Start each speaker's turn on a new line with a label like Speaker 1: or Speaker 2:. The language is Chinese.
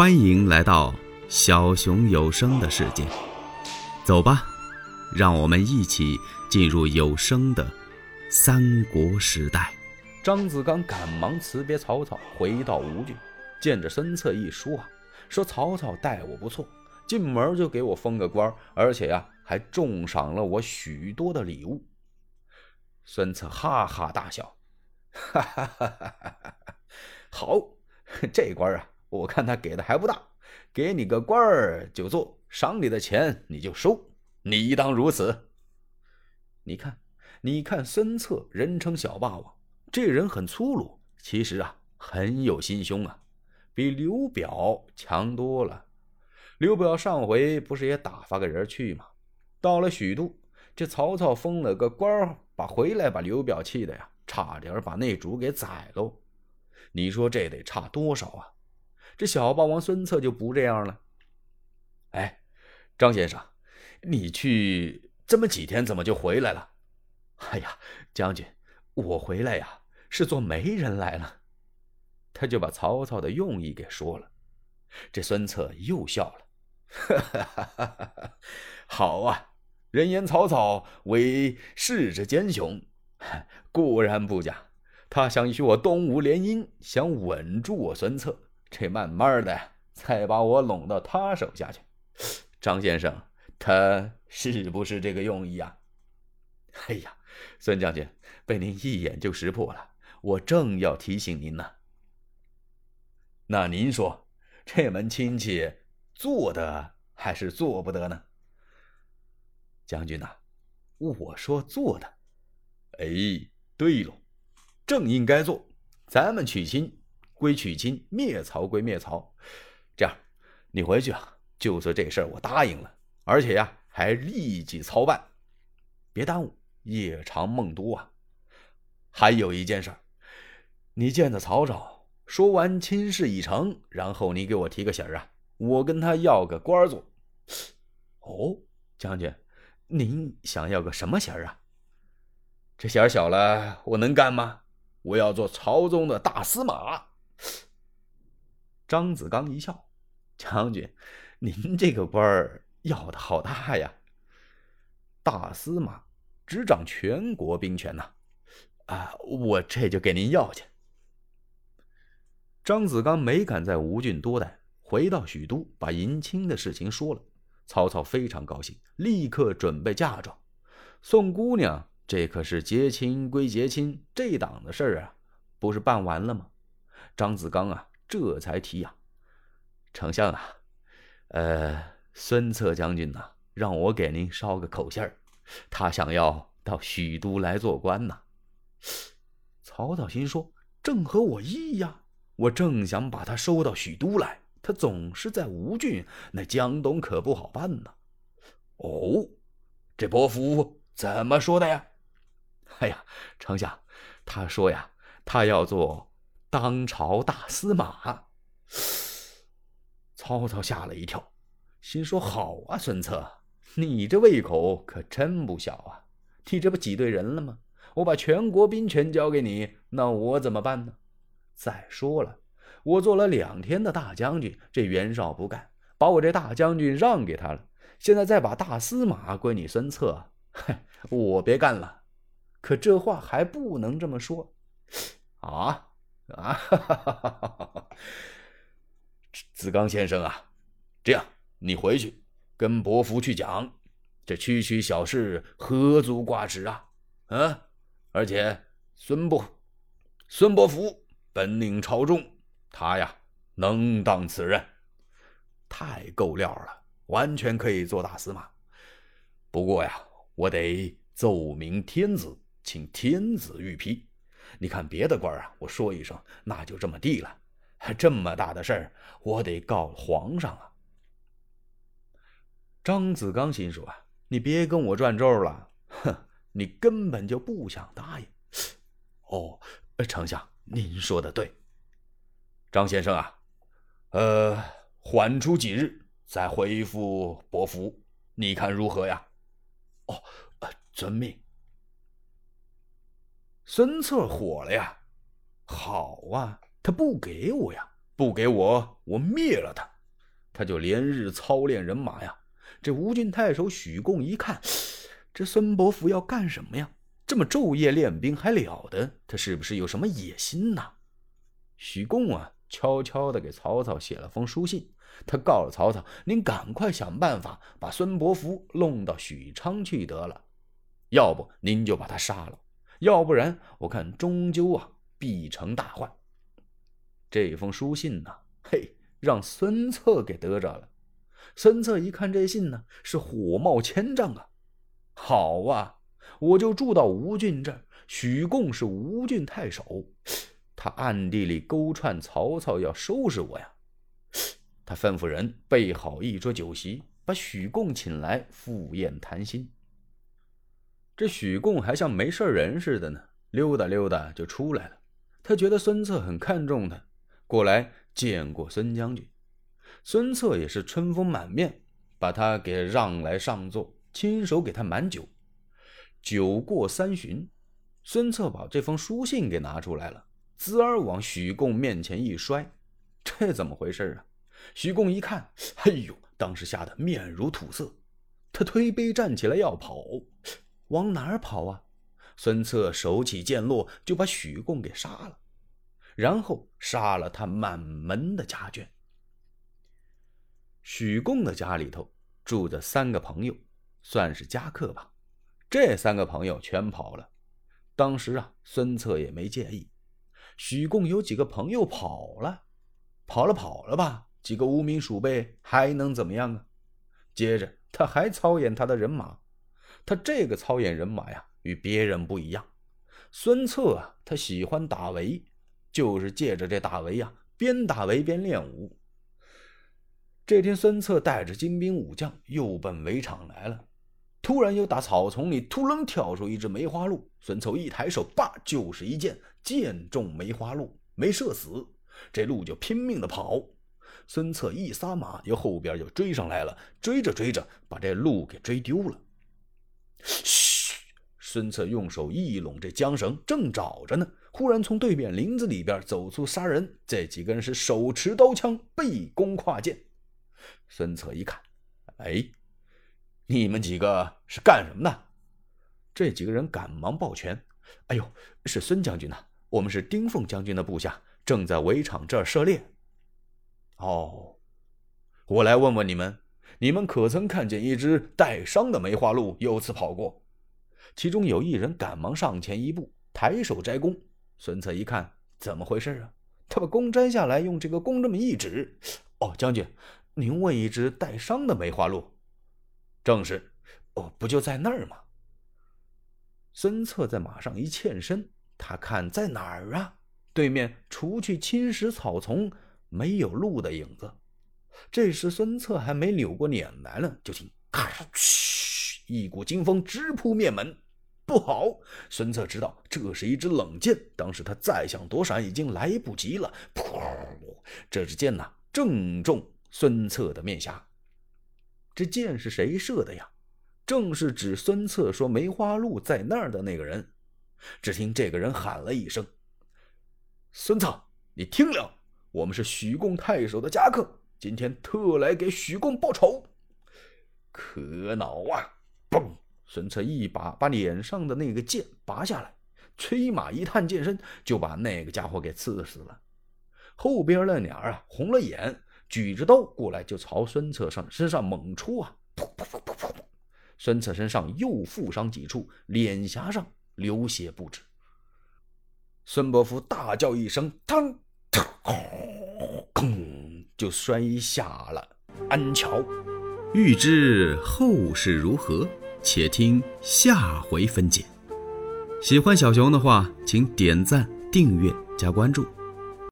Speaker 1: 欢迎来到小熊有声的世界，走吧，让我们一起进入有声的三国时代。
Speaker 2: 张子刚赶忙辞别曹操，回到吴郡，见着孙策一说啊，说曹操待我不错，进门就给我封个官，而且呀，还重赏了我许多的礼物。孙策哈哈大笑，哈哈哈哈哈哈！好，这官啊。我看他给的还不大，给你个官儿就做，赏你的钱你就收，你当如此。你看，你看，孙策人称小霸王，这人很粗鲁，其实啊很有心胸啊，比刘表强多了。刘表上回不是也打发个人去吗？到了许都，这曹操封了个官儿，把回来把刘表气的呀，差点把那主给宰喽。你说这得差多少啊？这小霸王孙策就不这样了。哎，张先生，你去这么几天，怎么就回来了？哎呀，将军，我回来呀，是做媒人来了。他就把曹操的用意给说了。这孙策又笑了，哈哈哈哈哈好啊，人言曹操为士之奸雄，固然不假。他想与我东吴联姻，想稳住我孙策。这慢慢的再把我拢到他手下去，张先生，他是不是这个用意啊？哎呀，孙将军被您一眼就识破了，我正要提醒您呢。那您说，这门亲戚做的还是做不得呢？将军呐，我说做的。哎，对喽，正应该做，咱们娶亲。归娶亲，灭曹归灭曹。这样，你回去啊，就说这事儿我答应了，而且呀，还立即操办，别耽误，夜长梦多啊。还有一件事儿，你见着曹操，说完亲事已成，然后你给我提个醒儿啊，我跟他要个官做。哦，将军，您想要个什么衔儿啊？这衔儿小了，我能干吗？我要做朝中的大司马。张子刚一笑：“将军，您这个官儿要的好大呀！大司马，执掌全国兵权呐！啊，我这就给您要去。”张子刚没敢在吴郡多待，回到许都，把迎亲的事情说了。曹操非常高兴，立刻准备嫁妆，送姑娘。这可是结亲归结亲，这档子事儿啊，不是办完了吗？张子刚啊，这才提呀，丞相啊，呃，孙策将军呐，让我给您捎个口信儿，他想要到许都来做官呐。曹操心说，正合我意呀，我正想把他收到许都来，他总是在吴郡，那江东可不好办呐。哦，这伯符怎么说的呀？哎呀，丞相，他说呀，他要做。当朝大司马，曹操吓了一跳，心说：“好啊，孙策，你这胃口可真不小啊！你这不挤兑人了吗？我把全国兵权交给你，那我怎么办呢？再说了，我做了两天的大将军，这袁绍不干，把我这大将军让给他了。现在再把大司马归你孙策，嗨，我别干了。可这话还不能这么说 啊！”啊，哈哈哈哈哈！子刚先生啊，这样你回去跟伯符去讲，这区区小事何足挂齿啊？啊！而且孙伯孙伯符本领超重，他呀能当此任，太够料了，完全可以做大司马。不过呀，我得奏明天子，请天子御批。你看别的官啊，我说一声，那就这么地了。这么大的事儿，我得告皇上啊！张子刚心说啊，你别跟我转轴了，哼，你根本就不想答应。哦，丞相，您说的对。张先生啊，呃，缓出几日再回复伯符，你看如何呀？哦，遵命。孙策火了呀！好啊，他不给我呀，不给我，我灭了他。他就连日操练人马呀。这吴郡太守许贡一看，这孙伯符要干什么呀？这么昼夜练兵还了得？他是不是有什么野心呐？许贡啊，悄悄地给曹操写了封书信，他告诉曹操：“您赶快想办法把孙伯符弄到许昌去得了，要不您就把他杀了，要不然我看终究啊必成大患。”这封书信呢，嘿，让孙策给得着了。孙策一看这信呢，是火冒千丈啊！好啊，我就住到吴郡这儿。许贡是吴郡太守，他暗地里勾串曹操，要收拾我呀。他吩咐人备好一桌酒席，把许贡请来赴宴谈心。这许贡还像没事人似的呢，溜达溜达就出来了。他觉得孙策很看重他，过来见过孙将军。孙策也是春风满面，把他给让来上座，亲手给他满酒。酒过三巡，孙策把这封书信给拿出来了，滋儿往许贡面前一摔。这怎么回事啊？许贡一看，哎呦，当时吓得面如土色。他推杯站起来要跑，往哪儿跑啊？孙策手起剑落，就把许贡给杀了，然后杀了他满门的家眷。许贡的家里头住着三个朋友，算是家客吧。这三个朋友全跑了。当时啊，孙策也没介意。许贡有几个朋友跑了，跑了跑了吧，几个无名鼠辈还能怎么样啊？接着他还操演他的人马。他这个操演人马呀，与别人不一样。孙策啊，他喜欢打围，就是借着这打围呀，边打围边练武。这天，孙策带着精兵武将又奔围场来了。突然，有打草丛里突楞跳出一只梅花鹿。孙策一抬手，叭，就是一箭，箭中梅花鹿，没射死。这鹿就拼命的跑。孙策一撒马，由后边就追上来了。追着追着，把这鹿给追丢了。嘘！孙策用手一拢这缰绳，正找着呢。忽然从对面林子里边走出仨人。这几个人是手持刀枪，背弓跨箭。孙策一看，哎，你们几个是干什么的？这几个人赶忙抱拳：“哎呦，是孙将军呐！我们是丁奉将军的部下，正在围场这儿射猎。”哦，我来问问你们，你们可曾看见一只带伤的梅花鹿由此跑过？其中有一人赶忙上前一步，抬手摘弓。孙策一看，怎么回事啊？他把弓摘下来，用这个弓这么一指：“哦，将军。”您问一只带伤的梅花鹿，正是，哦，不就在那儿吗？孙策在马上一欠身，他看在哪儿啊？对面除去青石草丛，没有鹿的影子。这时孙策还没扭过脸来呢，就听咔哧，一股劲风直扑面门。不好！孙策知道这是一支冷箭，当时他再想躲闪，已经来不及了。噗！这支箭呐，正中。孙策的面颊，这箭是谁射的呀？正是指孙策说梅花鹿在那儿的那个人。只听这个人喊了一声：“孙策，你听了，我们是许贡太守的家客，今天特来给许贡报仇。”可恼啊！嘣！孙策一把把脸上的那个剑拔下来，催马一探剑身，就把那个家伙给刺死了。后边那俩啊，红了眼。举着刀过来，就朝孙策上身上猛戳啊！噗噗噗噗噗！孙策身上又负伤几处，脸颊上流血不止。孙伯符大叫一声：“嘡！”就摔下了安桥。
Speaker 1: 欲知后事如何，且听下回分解。喜欢小熊的话，请点赞、订阅、加关注。